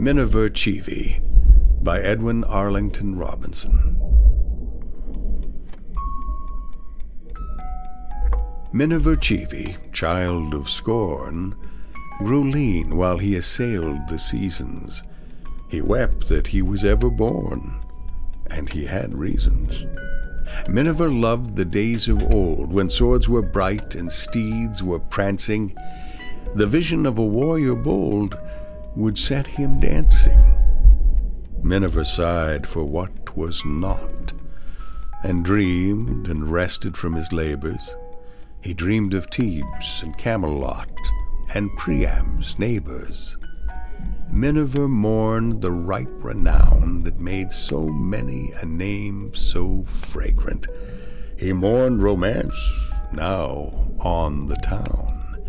Miniver Cheevy by Edwin Arlington Robinson. Miniver Cheevy, child of scorn, grew lean while he assailed the seasons. He wept that he was ever born, and he had reasons. Miniver loved the days of old when swords were bright and steeds were prancing. The vision of a warrior bold would set him dancing. Miniver sighed for what was not, and dreamed and rested from his labors. He dreamed of Thebes and Camelot and Priam's neighbors. Miniver mourned the ripe renown that made so many a name so fragrant. He mourned romance, now on the town,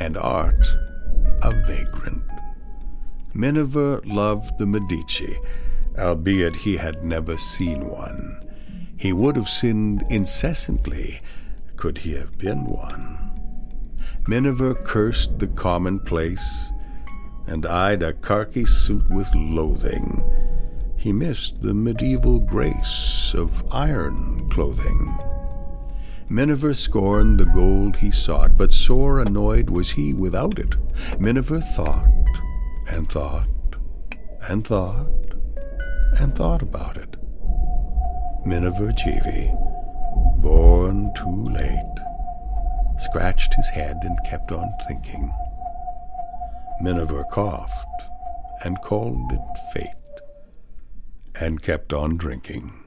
and art a vagrant. Miniver loved the Medici, albeit he had never seen one. He would have sinned incessantly could he have been one. Miniver cursed the commonplace and eyed a khaki suit with loathing. He missed the medieval grace of iron clothing. Miniver scorned the gold he sought, but sore annoyed was he without it. Miniver thought and thought and thought and thought about it. Miniver Cheevy, born too late, scratched his head and kept on thinking. Miniver coughed and called it fate and kept on drinking.